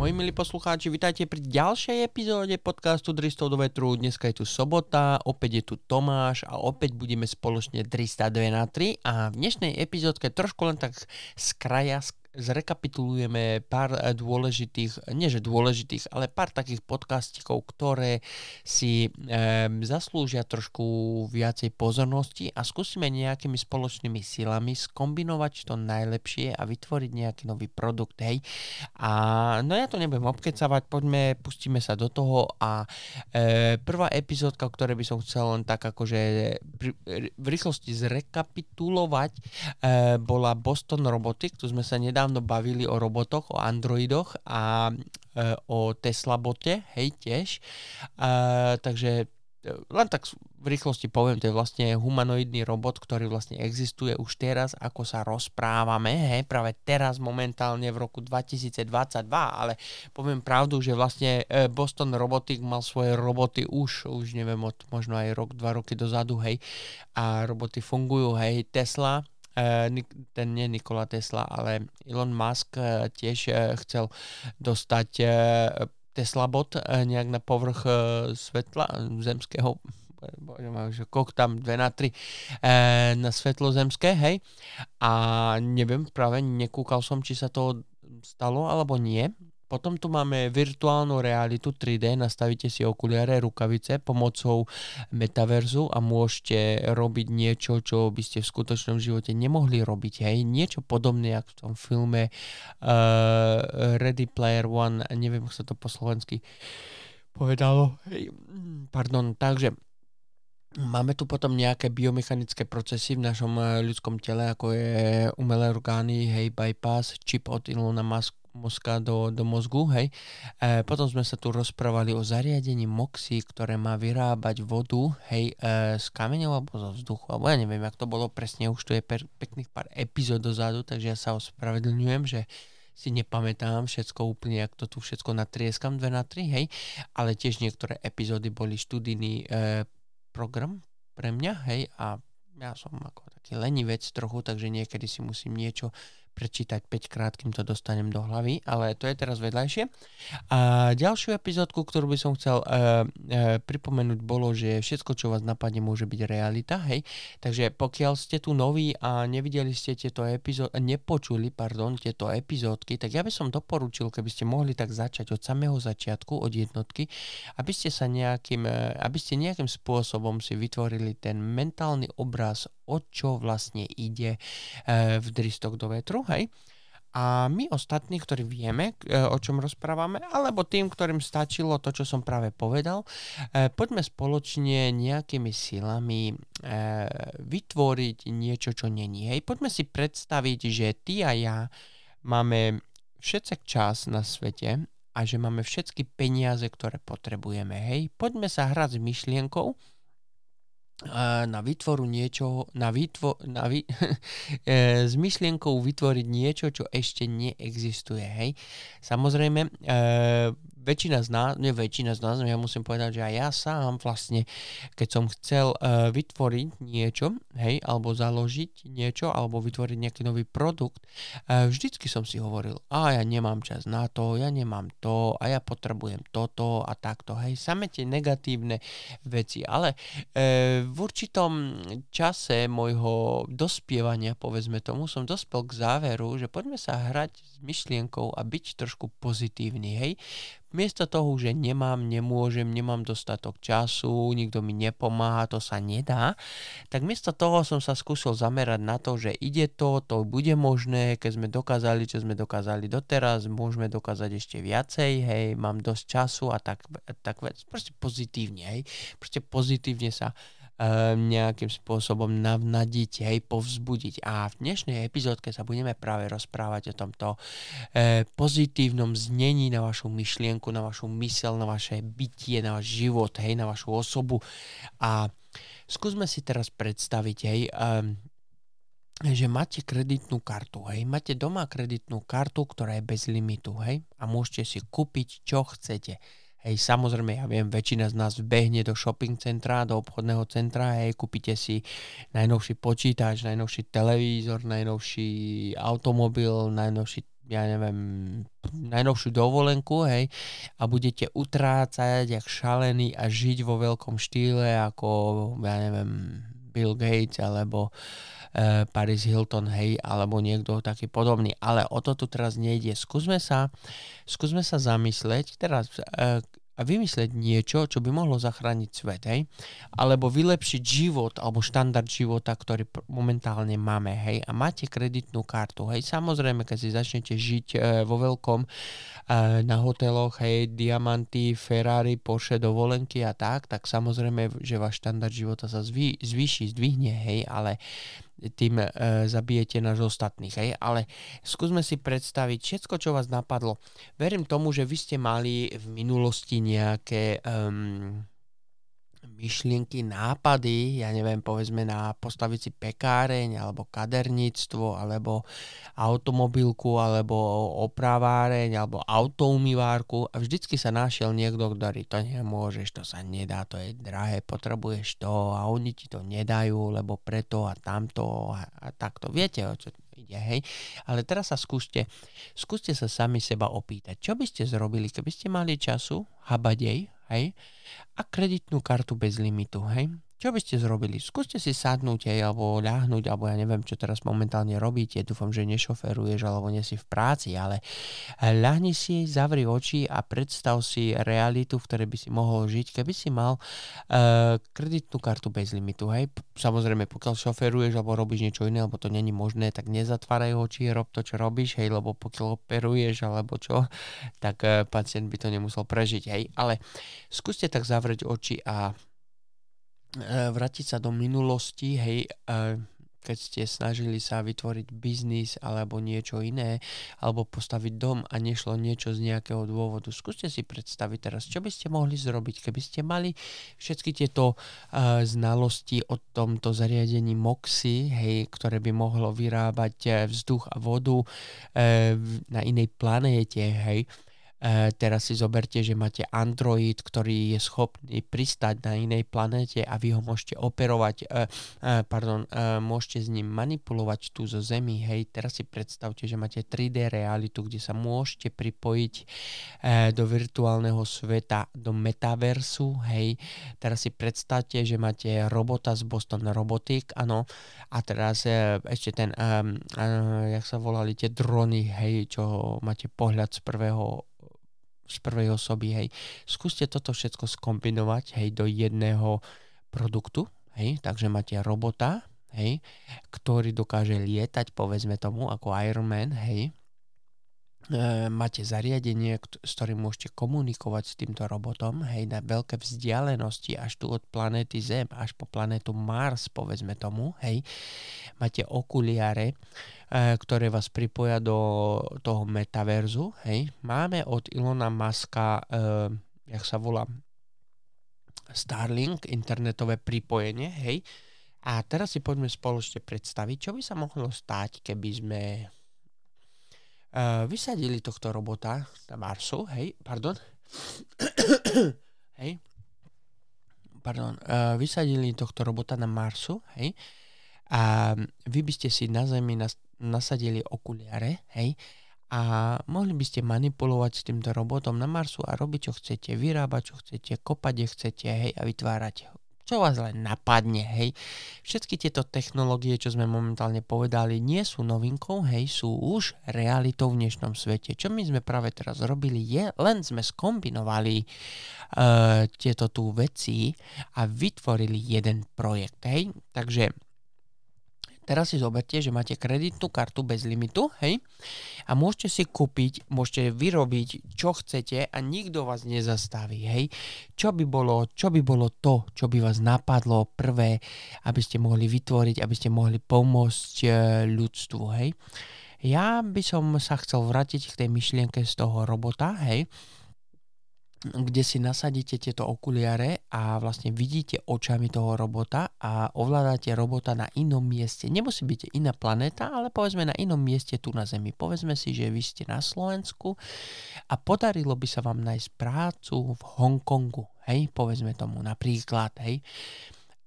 Moji milí poslucháči, vítajte pri ďalšej epizóde podcastu Dristov do vetru. Dneska je tu sobota, opäť je tu Tomáš a opäť budeme spoločne 302 na 3 a v dnešnej epizódke trošku len tak z kraja, z zrekapitulujeme pár eh, dôležitých, nie že dôležitých, ale pár takých podcastikov, ktoré si e, zaslúžia trošku viacej pozornosti a skúsime nejakými spoločnými silami skombinovať to najlepšie a vytvoriť nejaký nový produkt, hej. A no ja to nebudem obkecavať, poďme, pustíme sa do toho a e, prvá epizódka, o ktorej by som chcel len tak akože pri, v rýchlosti zrekapitulovať, e, bola Boston Robotics, tu sme sa nedali nedávno bavili o robotoch, o androidoch a e, o Tesla bote, hej, tiež. E, takže len tak v rýchlosti poviem, to je vlastne humanoidný robot, ktorý vlastne existuje už teraz, ako sa rozprávame, hej, práve teraz momentálne v roku 2022, ale poviem pravdu, že vlastne e, Boston Robotics mal svoje roboty už, už neviem, od možno aj rok, dva roky dozadu, hej, a roboty fungujú, hej, Tesla, ten nie Nikola Tesla, ale Elon Musk eh, tiež eh, chcel dostať Tesla bot nejak na povrch svetla zemského že koľko tam 2 na 3 na svetlo zemské, hej. A neviem, práve nekúkal som, či sa to stalo alebo nie, potom tu máme virtuálnu realitu 3D, nastavíte si okuliare, rukavice pomocou metaverzu a môžete robiť niečo, čo by ste v skutočnom živote nemohli robiť. Hej? Niečo podobné, ako v tom filme uh, Ready Player One, neviem, ako sa to po slovensky povedalo. Hej. Pardon, takže Máme tu potom nejaké biomechanické procesy v našom eh, ľudskom tele, ako je umelé orgány, hej, bypass, čip od Ilona Musk, mozga do, do mozgu, hej. E, potom sme sa tu rozprávali o zariadení MOXy, ktoré má vyrábať vodu, hej, e, z kameňov alebo zo vzduchu, alebo ja neviem, jak to bolo presne, už tu je per, pekných pár epizód dozadu, takže ja sa ospravedlňujem, že si nepamätám všetko úplne, jak to tu všetko natrieskam 2 na 3, hej, ale tiež niektoré epizódy boli študijný e, program pre mňa, hej, a ja som ako taký lenivec trochu, takže niekedy si musím niečo prečítať 5 krát, kým to dostanem do hlavy, ale to je teraz vedľajšie. A ďalšiu epizódku, ktorú by som chcel e, e, pripomenúť, bolo, že všetko, čo vás napadne, môže byť realita, hej. Takže pokiaľ ste tu noví a nevideli ste tieto epizódy, nepočuli, pardon, tieto epizódky, tak ja by som doporučil, keby ste mohli tak začať od samého začiatku, od jednotky, aby ste sa nejakým, e, aby ste nejakým spôsobom si vytvorili ten mentálny obraz, o čo vlastne ide e, v Dristok do vetru, hej. A my ostatní, ktorí vieme, e, o čom rozprávame, alebo tým, ktorým stačilo to, čo som práve povedal, e, poďme spoločne nejakými silami e, vytvoriť niečo, čo není. Hej, poďme si predstaviť, že ty a ja máme všetci čas na svete a že máme všetky peniaze, ktoré potrebujeme. Hej, poďme sa hrať s myšlienkou, na vytvoru niečo, na, vytvo, na vy, e, s myšlienkou vytvoriť niečo, čo ešte neexistuje. Hej. Samozrejme, e, väčšina z nás, nie väčšina z nás, ja musím povedať, že aj ja sám vlastne, keď som chcel uh, vytvoriť niečo, hej, alebo založiť niečo, alebo vytvoriť nejaký nový produkt, uh, vždycky som si hovoril, a ja nemám čas na to, ja nemám to, a ja potrebujem toto a takto, hej, same tie negatívne veci, ale uh, v určitom čase môjho dospievania, povedzme tomu, som dospel k záveru, že poďme sa hrať s myšlienkou a byť trošku pozitívny, hej, Miesto toho, že nemám, nemôžem, nemám dostatok času, nikto mi nepomáha, to sa nedá, tak miesto toho som sa skúsil zamerať na to, že ide to, to bude možné, keď sme dokázali, čo sme dokázali doteraz, môžeme dokázať ešte viacej, hej, mám dosť času a tak, tak proste pozitívne, hej, proste pozitívne sa nejakým spôsobom navnadiť, hej, povzbudiť. A v dnešnej epizódke sa budeme práve rozprávať o tomto e, pozitívnom znení na vašu myšlienku, na vašu mysel, na vaše bytie, na váš život, hej, na vašu osobu. A skúsme si teraz predstaviť, hej, um, že máte kreditnú kartu, hej, máte doma kreditnú kartu, ktorá je bez limitu, hej, a môžete si kúpiť, čo chcete Hej, samozrejme, ja viem, väčšina z nás vbehne do shopping centra, do obchodného centra, hej, kúpite si najnovší počítač, najnovší televízor, najnovší automobil, najnovší ja neviem, najnovšiu dovolenku, hej, a budete utrácať jak šalený a žiť vo veľkom štýle ako, ja neviem, Bill Gates alebo uh, Paris Hilton, hej, alebo niekto taký podobný. Ale o to tu teraz nejde. Skúsme sa, skúsme sa zamysleť, teraz uh, a vymysleť niečo, čo by mohlo zachrániť svet, hej? Alebo vylepšiť život, alebo štandard života, ktorý momentálne máme, hej? A máte kreditnú kartu, hej? Samozrejme, keď si začnete žiť e, vo veľkom e, na hoteloch, hej, diamanty, Ferrari, Porsche, dovolenky a tak, tak samozrejme, že váš štandard života sa zvý, zvýši, zdvihne, hej? Ale tým e, zabijete náš ostatných. Hej? Ale skúsme si predstaviť všetko, čo vás napadlo. Verím tomu, že vy ste mali v minulosti nejaké um, myšlienky, nápady, ja neviem, povedzme na postaviť si pekáreň, alebo kaderníctvo, alebo automobilku, alebo opraváreň, alebo autoumývárku a vždycky sa našiel niekto, ktorý to nemôžeš, to sa nedá, to je drahé, potrebuješ to a oni ti to nedajú, lebo preto a tamto a, a takto. Viete, o čo ide, hej? Ale teraz sa skúste, skúste sa sami seba opýtať, čo by ste zrobili, keby ste mali času, habadej, hej? A kreditnú kartu bez limitu, hej? Čo by ste zrobili? Skúste si sadnúť aj, alebo ľahnúť, alebo ja neviem, čo teraz momentálne robíte. Dúfam, že nešoferuješ alebo nie si v práci, ale ľahni si, zavri oči a predstav si realitu, v ktorej by si mohol žiť, keby si mal uh, kreditnú kartu bez limitu. Hej? Samozrejme, pokiaľ šoferuješ alebo robíš niečo iné, alebo to není možné, tak nezatváraj oči, rob to, čo robíš, hej, lebo pokiaľ operuješ alebo čo, tak uh, pacient by to nemusel prežiť. Hej? Ale skúste tak zavrieť oči a E, vrátiť sa do minulosti, hej, e, keď ste snažili sa vytvoriť biznis alebo niečo iné, alebo postaviť dom a nešlo niečo z nejakého dôvodu. Skúste si predstaviť teraz, čo by ste mohli zrobiť, keby ste mali všetky tieto uh, znalosti o tomto zariadení MOXy, hej, ktoré by mohlo vyrábať vzduch a vodu na inej planéte, hej, E, teraz si zoberte, že máte Android, ktorý je schopný pristať na inej planéte a vy ho môžete operovať, e, e, pardon, e, môžete s ním manipulovať tu zo Zemi, hej, teraz si predstavte, že máte 3D realitu, kde sa môžete pripojiť e, do virtuálneho sveta, do metaversu, hej, teraz si predstavte, že máte robota z Boston Robotic, áno, a teraz e, ešte ten, e, e, jak sa volali tie drony, hej, čo máte pohľad z prvého z prvej osoby, hej. Skúste toto všetko skombinovať, hej, do jedného produktu, hej, takže máte robota, hej, ktorý dokáže lietať, povedzme tomu, ako Iron Man, hej, máte zariadenie, s ktorým môžete komunikovať s týmto robotom, hej, na veľké vzdialenosti až tu od planéty Zem, až po planétu Mars, povedzme tomu, hej. Máte okuliare, Eh, ktoré vás pripoja do toho metaverzu. Hej. Máme od Ilona Maska, uh, jak sa volá, Starlink, internetové pripojenie, hej. A teraz si poďme spoločne predstaviť, čo by sa mohlo stať, keby sme vysadili tohto robota na Marsu, hej, pardon, hej, pardon, uh, vysadili tohto robota na Marsu, hej, a vy by ste si na Zemi nasadili okuliare, hej, a mohli by ste manipulovať s týmto robotom na Marsu a robiť, čo chcete, vyrábať, čo chcete, kopať, kde chcete, hej, a vytvárať čo vás len napadne, hej. Všetky tieto technológie, čo sme momentálne povedali, nie sú novinkou, hej, sú už realitou v dnešnom svete. Čo my sme práve teraz robili, je len sme skombinovali uh, tieto tu veci a vytvorili jeden projekt, hej. Takže teraz si zoberte, že máte kreditnú kartu bez limitu, hej, a môžete si kúpiť, môžete vyrobiť, čo chcete a nikto vás nezastaví, hej. Čo by bolo, čo by bolo to, čo by vás napadlo prvé, aby ste mohli vytvoriť, aby ste mohli pomôcť e, ľudstvu, hej. Ja by som sa chcel vrátiť k tej myšlienke z toho robota, hej, kde si nasadíte tieto okuliare a vlastne vidíte očami toho robota a ovládate robota na inom mieste. Nemusí byť iná planéta, ale povedzme na inom mieste tu na Zemi. Povedzme si, že vy ste na Slovensku a podarilo by sa vám nájsť prácu v Hongkongu. Hej, povedzme tomu napríklad, hej.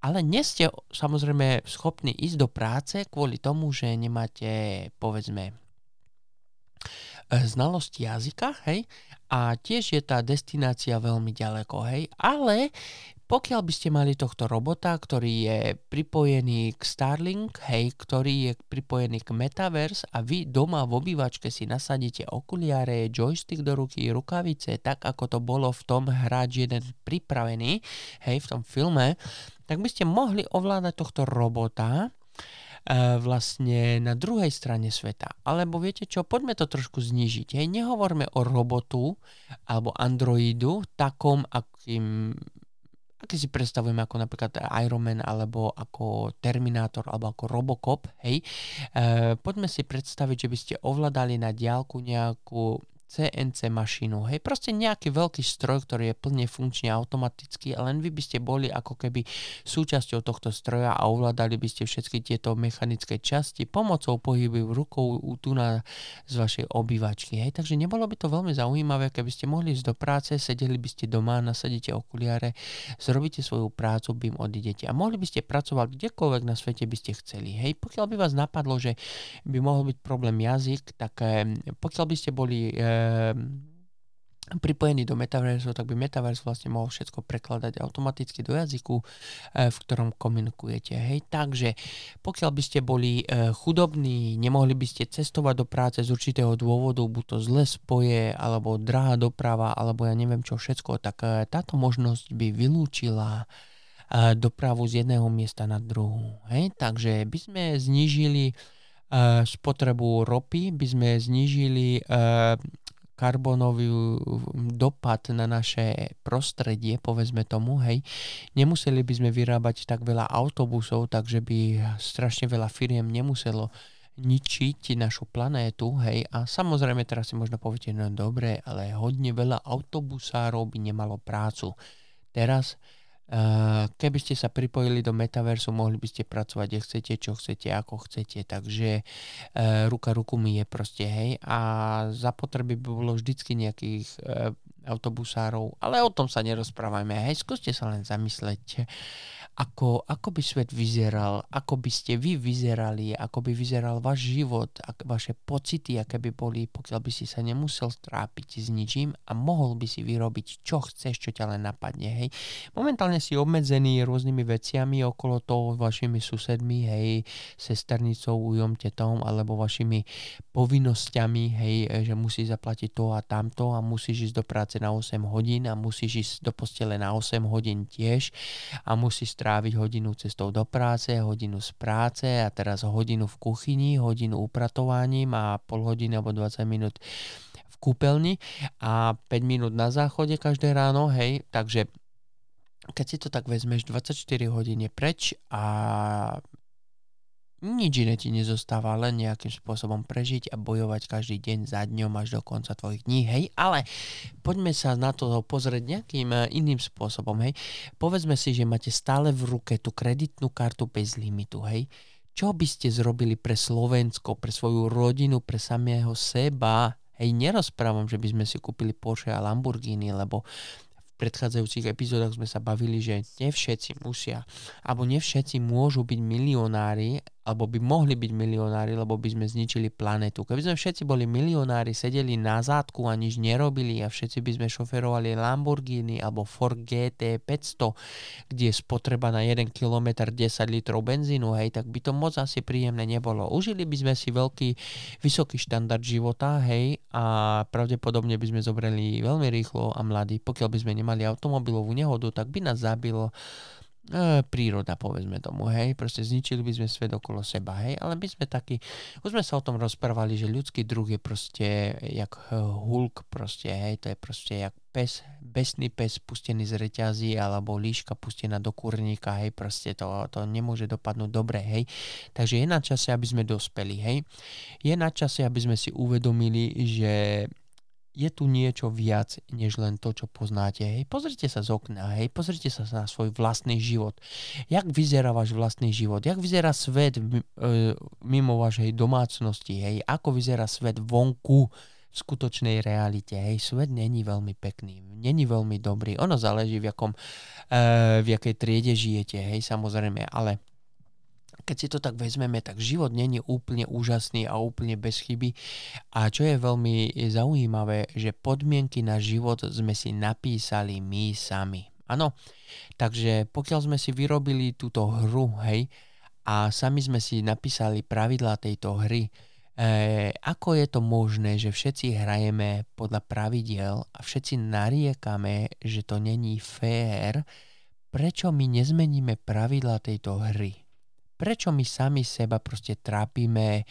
Ale nie ste samozrejme schopní ísť do práce kvôli tomu, že nemáte, povedzme, znalosť jazyka, hej, a tiež je tá destinácia veľmi ďaleko, hej, ale pokiaľ by ste mali tohto robota, ktorý je pripojený k Starlink, hej, ktorý je pripojený k Metaverse a vy doma v obývačke si nasadíte okuliare, joystick do ruky, rukavice, tak ako to bolo v tom hráč jeden pripravený, hej, v tom filme, tak by ste mohli ovládať tohto robota vlastne na druhej strane sveta. Alebo viete čo, poďme to trošku znižiť. Hej, nehovorme o robotu alebo androidu takom, akým aký si predstavujeme ako napríklad Iron Man alebo ako Terminator alebo ako Robocop, hej. E, poďme si predstaviť, že by ste ovládali na diálku nejakú CNC mašinu. Hej, proste nejaký veľký stroj, ktorý je plne funkčný automaticky len vy by ste boli ako keby súčasťou tohto stroja a ovládali by ste všetky tieto mechanické časti pomocou pohybu rukou tu na z vašej obývačky. Hej, takže nebolo by to veľmi zaujímavé, keby ste mohli ísť do práce, sedeli by ste doma, nasadíte okuliare, zrobíte svoju prácu, bym odidete a mohli by ste pracovať kdekoľvek na svete by ste chceli. Hej, pokiaľ by vás napadlo, že by mohol byť problém jazyk, tak eh, pokiaľ by ste boli e, Ehm, pripojený do Metaverse, tak by Metaverse vlastne mohol všetko prekladať automaticky do jazyku, eh, v ktorom komunikujete. Hej, takže pokiaľ by ste boli eh, chudobní, nemohli by ste cestovať do práce z určitého dôvodu, buď to zle spoje, alebo drahá doprava, alebo ja neviem čo všetko, tak eh, táto možnosť by vylúčila dopravu z jedného miesta na druhú. Hej, takže by sme znížili spotrebu ropy, by sme znížili karbonový dopad na naše prostredie, povedzme tomu, hej. Nemuseli by sme vyrábať tak veľa autobusov, takže by strašne veľa firiem nemuselo ničiť našu planétu, hej, a samozrejme teraz si možno poviete, no dobre, ale hodne veľa autobusárov by nemalo prácu. Teraz keby ste sa pripojili do metaversu, mohli by ste pracovať, kde chcete, čo chcete, ako chcete, takže uh, ruka ruku mi je proste, hej, a za potreby by bolo vždycky nejakých uh, autobusárov, ale o tom sa nerozprávajme, hej, skúste sa len zamysleť, ako, ako by svet vyzeral, ako by ste vy vyzerali, ako by vyzeral váš život, ak, vaše pocity, aké by boli, pokiaľ by si sa nemusel trápiť s ničím a mohol by si vyrobiť, čo chceš, čo ťa len napadne, hej. Momentálne si obmedzený rôznymi veciami okolo toho, vašimi susedmi, hej, sesternicou, ujom, tetom, alebo vašimi povinnosťami, hej, že musí zaplatiť to a tamto a musíš ísť do práce na 8 hodín a musíš ísť do postele na 8 hodín tiež a musíš stráviť hodinu cestou do práce, hodinu z práce a teraz hodinu v kuchyni, hodinu upratovaním a pol hodiny alebo 20 minút v kúpeľni a 5 minút na záchode každé ráno, hej, takže keď si to tak vezmeš, 24 hodín je preč a nič iné ti nezostáva, len nejakým spôsobom prežiť a bojovať každý deň za dňom až do konca tvojich dní, hej, ale poďme sa na to pozrieť nejakým eh, iným spôsobom, hej. Povedzme si, že máte stále v ruke tú kreditnú kartu bez limitu, hej. Čo by ste zrobili pre Slovensko, pre svoju rodinu, pre samého seba, Hej, nerozprávam, že by sme si kúpili Porsche a Lamborghini, lebo predchádzajúcich epizódach sme sa bavili, že nevšetci musia, alebo nevšetci môžu byť milionári alebo by mohli byť milionári, lebo by sme zničili planetu. Keby sme všetci boli milionári, sedeli na zádku a nič nerobili a všetci by sme šoferovali Lamborghini alebo Ford GT 500, kde je spotreba na 1 km 10 litrov benzínu, hej, tak by to moc asi príjemné nebolo. Užili by sme si veľký, vysoký štandard života, hej, a pravdepodobne by sme zobrali veľmi rýchlo a mladí. Pokiaľ by sme nemali automobilovú nehodu, tak by nás zabilo príroda, povedzme tomu, hej, proste zničili by sme svet okolo seba, hej, ale my sme takí, už sme sa o tom rozprávali, že ľudský druh je proste jak e, hulk proste, hej, to je proste jak pes, besný pes pustený z reťazí alebo líška pustená do kurníka, hej, proste to, to nemôže dopadnúť dobre, hej. Takže je na čase, aby sme dospeli, hej. Je na čase, aby sme si uvedomili, že je tu niečo viac, než len to, čo poznáte. Hej, pozrite sa z okna, hej, pozrite sa na svoj vlastný život. Jak vyzerá váš vlastný život? Jak vyzerá svet e, mimo vašej domácnosti? Hej, ako vyzerá svet vonku v skutočnej realite? Hej, svet není veľmi pekný, není veľmi dobrý. Ono záleží, v, jakom, e, v jakej triede žijete, hej, samozrejme, ale keď si to tak vezmeme, tak život není úplne úžasný a úplne bez chyby. A čo je veľmi zaujímavé, že podmienky na život sme si napísali my sami. Áno, takže pokiaľ sme si vyrobili túto hru, hej, a sami sme si napísali pravidlá tejto hry, e, ako je to možné, že všetci hrajeme podľa pravidiel a všetci nariekame, že to není fér, prečo my nezmeníme pravidlá tejto hry? Prečo my sami seba proste trápime,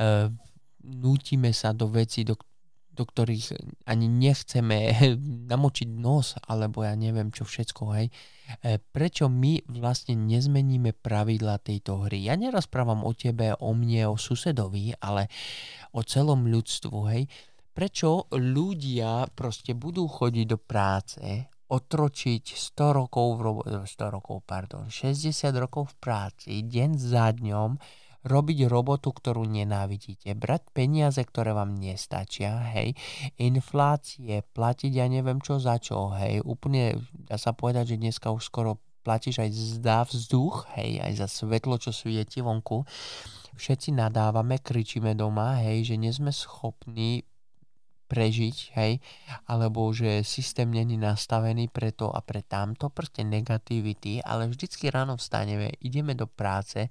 uh, nútime sa do veci, do, do ktorých ani nechceme namočiť nos, alebo ja neviem čo všetko, hej. E, prečo my vlastne nezmeníme pravidla tejto hry? Ja nerozprávam o tebe, o mne, o susedovi, ale o celom ľudstvu, hej. Prečo ľudia proste budú chodiť do práce otročiť 100 rokov, v robo- 100 rokov, pardon, 60 rokov v práci, deň za dňom, robiť robotu, ktorú nenávidíte, brať peniaze, ktoré vám nestačia, hej, inflácie, platiť ja neviem čo za čo, hej, úplne dá sa povedať, že dneska už skoro platíš aj za vzduch, hej, aj za svetlo, čo svieti vonku. Všetci nadávame, kričíme doma, hej, že nie sme schopní prežiť, hej, alebo že systém není nastavený pre to a pre tamto, proste negativity, ale vždycky ráno vstaneme, ideme do práce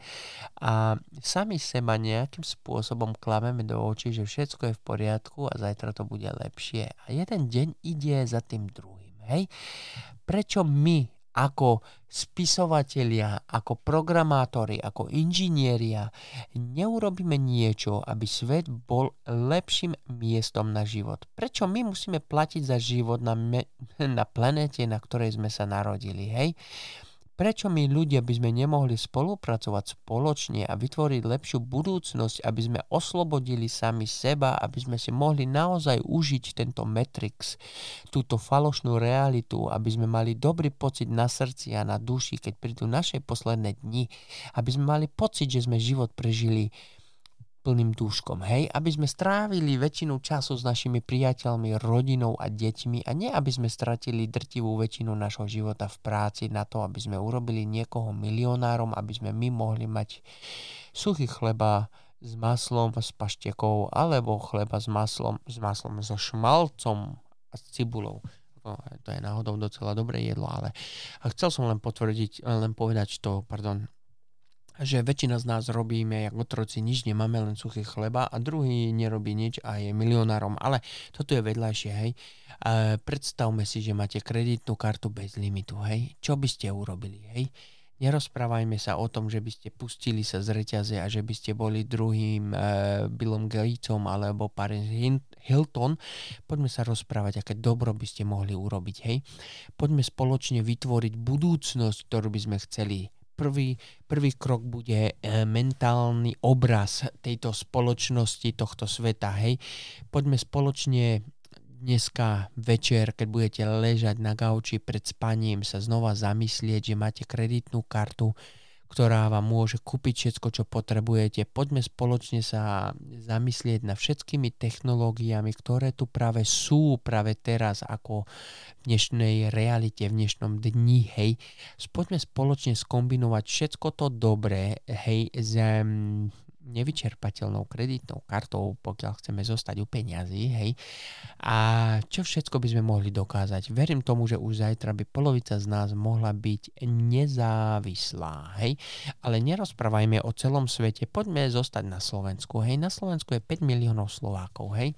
a sami seba nejakým spôsobom klameme do očí, že všetko je v poriadku a zajtra to bude lepšie. A jeden deň ide za tým druhým, hej. Prečo my ako spisovatelia, ako programátori, ako inžinieria neurobíme niečo, aby svet bol lepším miestom na život. Prečo my musíme platiť za život na, me- na planete, na ktorej sme sa narodili, hej? Prečo my ľudia by sme nemohli spolupracovať spoločne a vytvoriť lepšiu budúcnosť, aby sme oslobodili sami seba, aby sme si mohli naozaj užiť tento Matrix, túto falošnú realitu, aby sme mali dobrý pocit na srdci a na duši, keď prídu naše posledné dni, aby sme mali pocit, že sme život prežili plným dúškom, hej, aby sme strávili väčšinu času s našimi priateľmi, rodinou a deťmi a nie aby sme stratili drtivú väčšinu našho života v práci na to, aby sme urobili niekoho milionárom, aby sme my mohli mať suchý chleba s maslom, s paštekou, alebo chleba s maslom, s maslom, so šmalcom a s cibulou. No, to je náhodou docela dobré jedlo, ale chcel som len potvrdiť, len povedať to, pardon, že väčšina z nás robíme, ako otroci, nič nemáme, len suchý chleba a druhý nerobí nič a je milionárom. Ale toto je vedľajšie, hej. E, predstavme si, že máte kreditnú kartu bez limitu, hej. Čo by ste urobili, hej? Nerozprávajme sa o tom, že by ste pustili sa z reťaze a že by ste boli druhým e, Billom Gatesom alebo Paris Hilton. Poďme sa rozprávať, aké dobro by ste mohli urobiť, hej. Poďme spoločne vytvoriť budúcnosť, ktorú by sme chceli prvý, prvý krok bude e, mentálny obraz tejto spoločnosti, tohto sveta. Hej. Poďme spoločne dneska večer, keď budete ležať na gauči pred spaním, sa znova zamyslieť, že máte kreditnú kartu, ktorá vám môže kúpiť všetko, čo potrebujete. Poďme spoločne sa zamyslieť na všetkými technológiami, ktoré tu práve sú práve teraz ako v dnešnej realite, v dnešnom dni, hej. Poďme spoločne skombinovať všetko to dobré, hej, z nevyčerpateľnou kreditnou kartou, pokiaľ chceme zostať u peňazí, hej. A čo všetko by sme mohli dokázať? Verím tomu, že už zajtra by polovica z nás mohla byť nezávislá, hej. Ale nerozprávajme o celom svete, poďme zostať na Slovensku, hej. Na Slovensku je 5 miliónov Slovákov, hej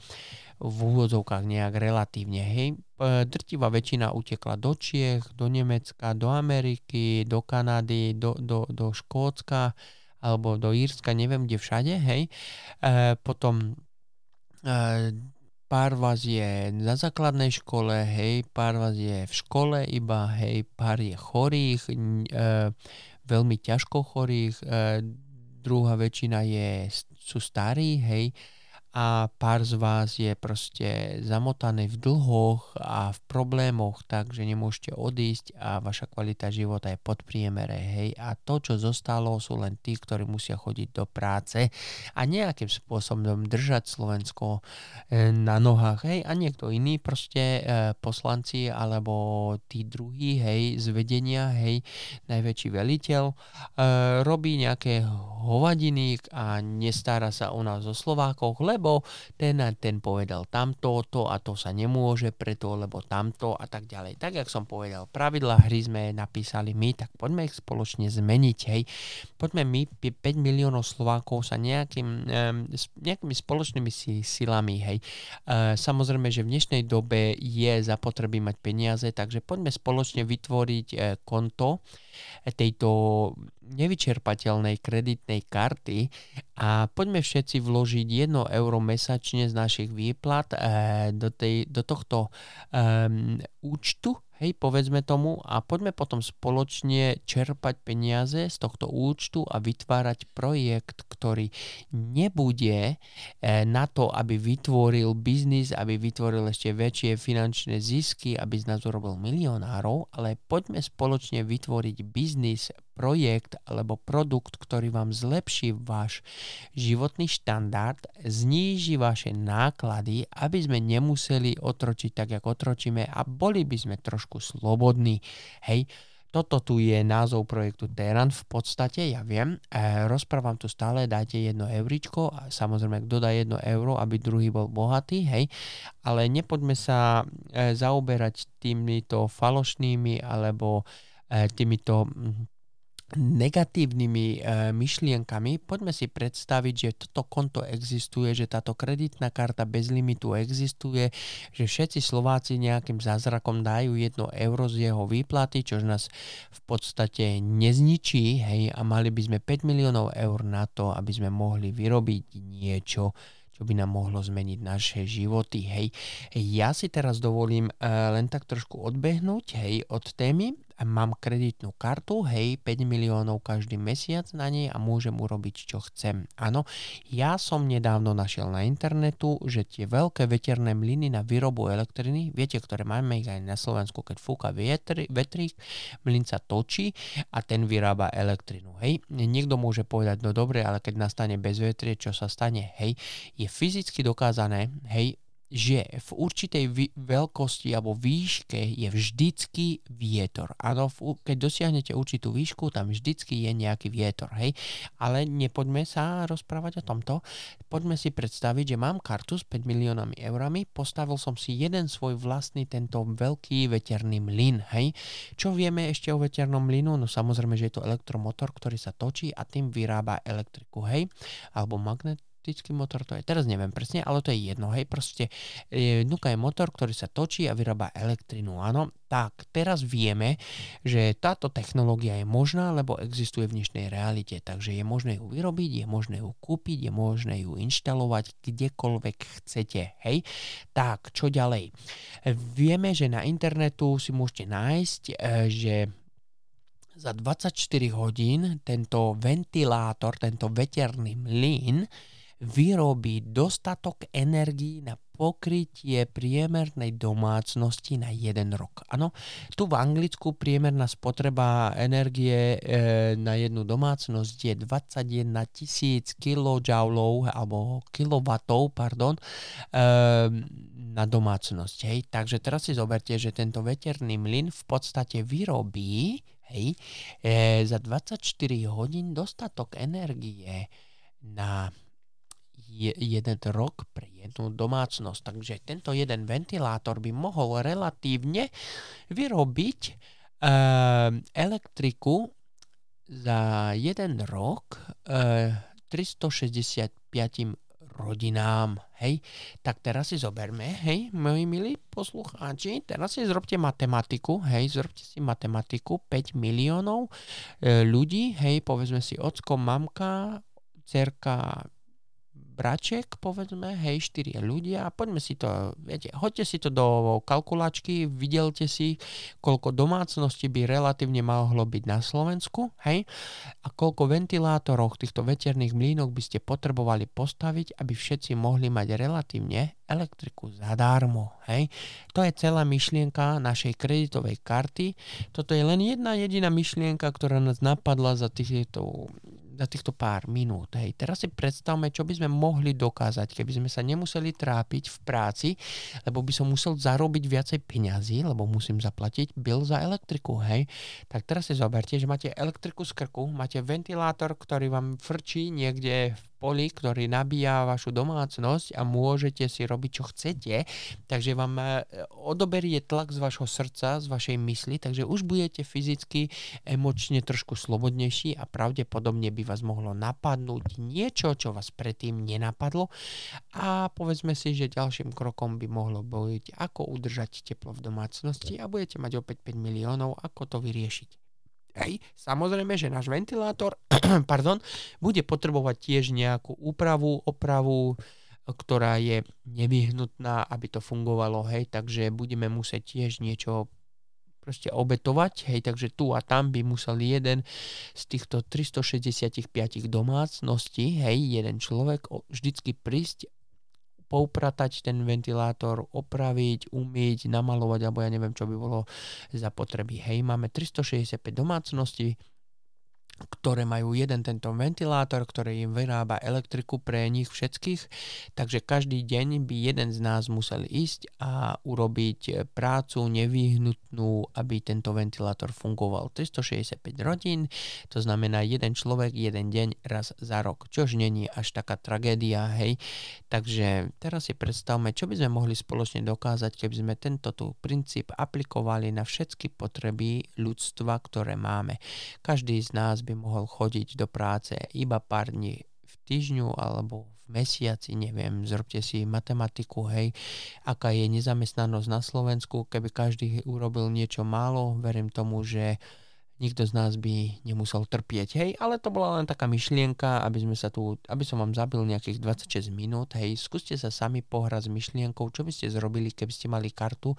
v úvodzovkách nejak relatívne. Hej. Drtivá väčšina utekla do Čiech, do Nemecka, do Ameriky, do Kanady, do, do, do Škótska, alebo do Írska, neviem kde všade, hej. E, potom e, pár vás je na základnej škole, hej, pár vás je v škole iba, hej, pár je chorých, e, veľmi ťažko chorých, e, druhá väčšina je, sú starí, hej, a pár z vás je proste zamotané v dlhoch a v problémoch, takže nemôžete odísť a vaša kvalita života je pod priemere, hej. A to, čo zostalo, sú len tí, ktorí musia chodiť do práce a nejakým spôsobom držať Slovensko e, na nohách, hej. A niekto iný, proste e, poslanci alebo tí druhí, hej, z vedenia, hej, najväčší veliteľ, e, robí nejaké hovadiny a nestará sa o nás o Slovákoch, lebo ten a ten povedal tamto, to a to sa nemôže preto, lebo tamto a tak ďalej. Tak, jak som povedal, pravidla hry sme napísali my, tak poďme ich spoločne zmeniť, hej. Poďme my, 5 miliónov Slovákov sa nejakým, nejakými spoločnými silami, hej. Uh, samozrejme, že v dnešnej dobe je zapotreby mať peniaze, takže poďme spoločne vytvoriť uh, konto, tejto nevyčerpateľnej kreditnej karty a poďme všetci vložiť 1 euro mesačne z našich výplat eh, do, tej, do tohto um, účtu Hej, povedzme tomu a poďme potom spoločne čerpať peniaze z tohto účtu a vytvárať projekt, ktorý nebude e, na to, aby vytvoril biznis, aby vytvoril ešte väčšie finančné zisky, aby z nás urobil milionárov, ale poďme spoločne vytvoriť biznis, projekt alebo produkt, ktorý vám zlepší váš životný štandard, zníži vaše náklady, aby sme nemuseli otročiť tak, ako otročíme a boli by sme trošku slobodní. Hej, toto tu je názov projektu Teran v podstate, ja viem. E, rozprávam tu stále, dajte jedno euričko a samozrejme, kto dá jedno euro, aby druhý bol bohatý, hej. Ale nepoďme sa e, zaoberať týmito falošnými alebo e, týmito negatívnymi e, myšlienkami, poďme si predstaviť, že toto konto existuje, že táto kreditná karta bez limitu existuje, že všetci Slováci nejakým zázrakom dajú jedno euro z jeho výplaty, čo nás v podstate nezničí, hej, a mali by sme 5 miliónov eur na to, aby sme mohli vyrobiť niečo, čo by nám mohlo zmeniť naše životy. Hej, ja si teraz dovolím uh, len tak trošku odbehnúť hej, od témy mám kreditnú kartu, hej, 5 miliónov každý mesiac na nej a môžem urobiť, čo chcem. Áno, ja som nedávno našiel na internetu, že tie veľké veterné mlyny na výrobu elektriny, viete, ktoré máme ich aj na Slovensku, keď fúka vietr, vetrík, mlyn sa točí a ten vyrába elektrinu, hej. Niekto môže povedať, no dobre, ale keď nastane bezvetrie, čo sa stane, hej, je fyzicky dokázané, hej, že v určitej veľkosti alebo výške je vždycky vietor. Áno, keď dosiahnete určitú výšku, tam vždycky je nejaký vietor, hej. Ale nepoďme sa rozprávať o tomto. Poďme si predstaviť, že mám kartu s 5 miliónami eurami, postavil som si jeden svoj vlastný tento veľký veterný mlyn, hej. Čo vieme ešte o veternom mlynu? No samozrejme, že je to elektromotor, ktorý sa točí a tým vyrába elektriku, hej. Alebo magnet, elektrický motor, to je teraz neviem presne, ale to je jedno, hej, proste e, nuka je motor, ktorý sa točí a vyrába elektrinu, áno. Tak, teraz vieme, že táto technológia je možná, lebo existuje v dnešnej realite, takže je možné ju vyrobiť, je možné ju kúpiť, je možné ju inštalovať kdekoľvek chcete, hej. Tak, čo ďalej? Vieme, že na internetu si môžete nájsť, e, že za 24 hodín tento ventilátor, tento veterný mlyn vyrobí dostatok energií na pokrytie priemernej domácnosti na jeden rok. Ano, tu v Anglicku priemerná spotreba energie e, na jednu domácnosť je 21 tisíc kJ alebo kilovatov, pardon, e, na domácnosť. Hej. Takže teraz si zoberte, že tento veterný mlyn v podstate vyrobí hej, e, za 24 hodín dostatok energie na je, jeden rok pre jednu domácnosť. Takže tento jeden ventilátor by mohol relatívne vyrobiť uh, elektriku za jeden rok uh, eh, 365 rodinám. Hej, tak teraz si zoberme, hej, moji milí poslucháči, teraz si zrobte matematiku, hej, zrobte si matematiku, 5 miliónov e, ľudí, hej, povedzme si ocko, mamka, cerka, braček, povedzme, hej, štyria ľudia, poďme si to, viete, hoďte si to do kalkulačky, videlte si, koľko domácností by relatívne mohlo byť na Slovensku, hej, a koľko ventilátorov týchto veterných mlínok by ste potrebovali postaviť, aby všetci mohli mať relatívne elektriku zadarmo. Hej. To je celá myšlienka našej kreditovej karty. Toto je len jedna jediná myšlienka, ktorá nás napadla za týchto za týchto pár minút. Hej. Teraz si predstavme, čo by sme mohli dokázať, keby sme sa nemuseli trápiť v práci, lebo by som musel zarobiť viacej peňazí, lebo musím zaplatiť bil za elektriku. Hej. Tak teraz si zoberte, že máte elektriku z krku, máte ventilátor, ktorý vám frčí niekde v poli, ktorý nabíja vašu domácnosť a môžete si robiť, čo chcete. Takže vám e, odoberie tlak z vašho srdca, z vašej mysli, takže už budete fyzicky, emočne trošku slobodnejší a pravdepodobne by vás mohlo napadnúť niečo, čo vás predtým nenapadlo. A povedzme si, že ďalším krokom by mohlo byť, ako udržať teplo v domácnosti a budete mať opäť 5 miliónov, ako to vyriešiť. Hej, samozrejme, že náš ventilátor pardon, bude potrebovať tiež nejakú úpravu, opravu, ktorá je nevyhnutná, aby to fungovalo, hej, takže budeme musieť tiež niečo proste obetovať, hej, takže tu a tam by musel jeden z týchto 365 domácností, hej, jeden človek vždycky prísť poupratať ten ventilátor, opraviť, umyť, namalovať, alebo ja neviem, čo by bolo za potreby. Hej, máme 365 domácností, ktoré majú jeden tento ventilátor, ktorý im vyrába elektriku pre nich všetkých, takže každý deň by jeden z nás musel ísť a urobiť prácu nevyhnutnú, aby tento ventilátor fungoval 365 rodín, to znamená jeden človek, jeden deň raz za rok, čož není až taká tragédia, hej. Takže teraz si predstavme, čo by sme mohli spoločne dokázať, keby sme tento tu princíp aplikovali na všetky potreby ľudstva, ktoré máme. Každý z nás by mohol chodiť do práce iba pár dní v týždňu alebo v mesiaci, neviem, zrobte si matematiku, hej, aká je nezamestnanosť na Slovensku, keby každý urobil niečo málo, verím tomu, že nikto z nás by nemusel trpieť, hej, ale to bola len taká myšlienka, aby sme sa tu, aby som vám zabil nejakých 26 minút, hej, skúste sa sami pohrať s myšlienkou, čo by ste zrobili, keby ste mali kartu,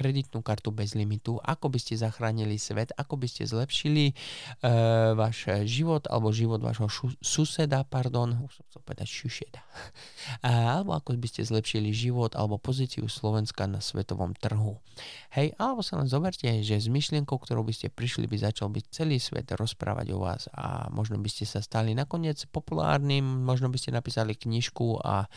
kreditnú kartu bez limitu, ako by ste zachránili svet, ako by ste zlepšili uh, váš život alebo život vášho šu- suseda, pardon, už som chcel povedať šušeda, uh, alebo ako by ste zlepšili život alebo pozíciu Slovenska na svetovom trhu. Hej, alebo sa len zoberte, že s myšlienkou, ktorou by ste prišli, by začal byť celý svet rozprávať o vás a možno by ste sa stali nakoniec populárnym, možno by ste napísali knižku a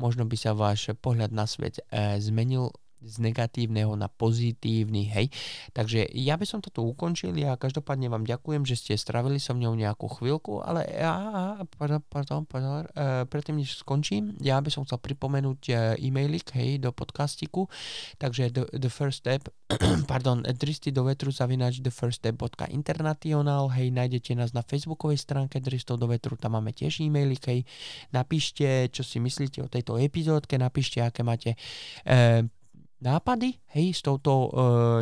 možno by sa váš pohľad na svet e, zmenil z negatívneho na pozitívny, hej. Takže ja by som toto ukončil, ja každopádne vám ďakujem, že ste stravili so mňou nejakú chvíľku, ale ja, pardon, pardon, pardon, uh, predtým, než skončím, ja by som chcel pripomenúť uh, e-mailik, hej, do podcastiku, takže the, the first step, pardon, dristy do vetru zavinač thefirststep.international, hej, nájdete nás na facebookovej stránke Dristov do vetru, tam máme tiež e-mailik, hej, napíšte, čo si myslíte o tejto epizódke, napíšte, aké máte uh, nápady, hej, s touto e,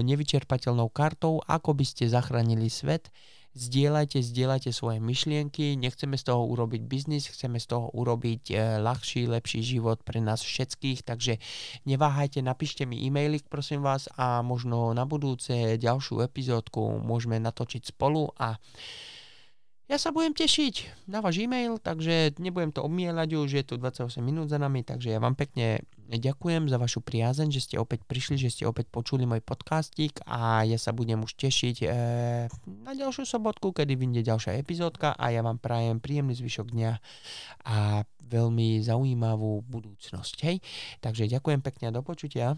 nevyčerpateľnou kartou, ako by ste zachránili svet. Zdieľajte, zdieľajte svoje myšlienky, nechceme z toho urobiť biznis, chceme z toho urobiť e, ľahší, lepší život pre nás všetkých, takže neváhajte, napíšte mi e-mailik, prosím vás, a možno na budúce ďalšiu epizódku môžeme natočiť spolu a ja sa budem tešiť na váš e-mail, takže nebudem to obmielať už, je tu 28 minút za nami, takže ja vám pekne ďakujem za vašu priazeň, že ste opäť prišli, že ste opäť počuli môj podcastík a ja sa budem už tešiť e, na ďalšiu sobotku, kedy vyjde ďalšia epizódka a ja vám prajem príjemný zvyšok dňa a veľmi zaujímavú budúcnosť. Hej? Takže ďakujem pekne a do počutia.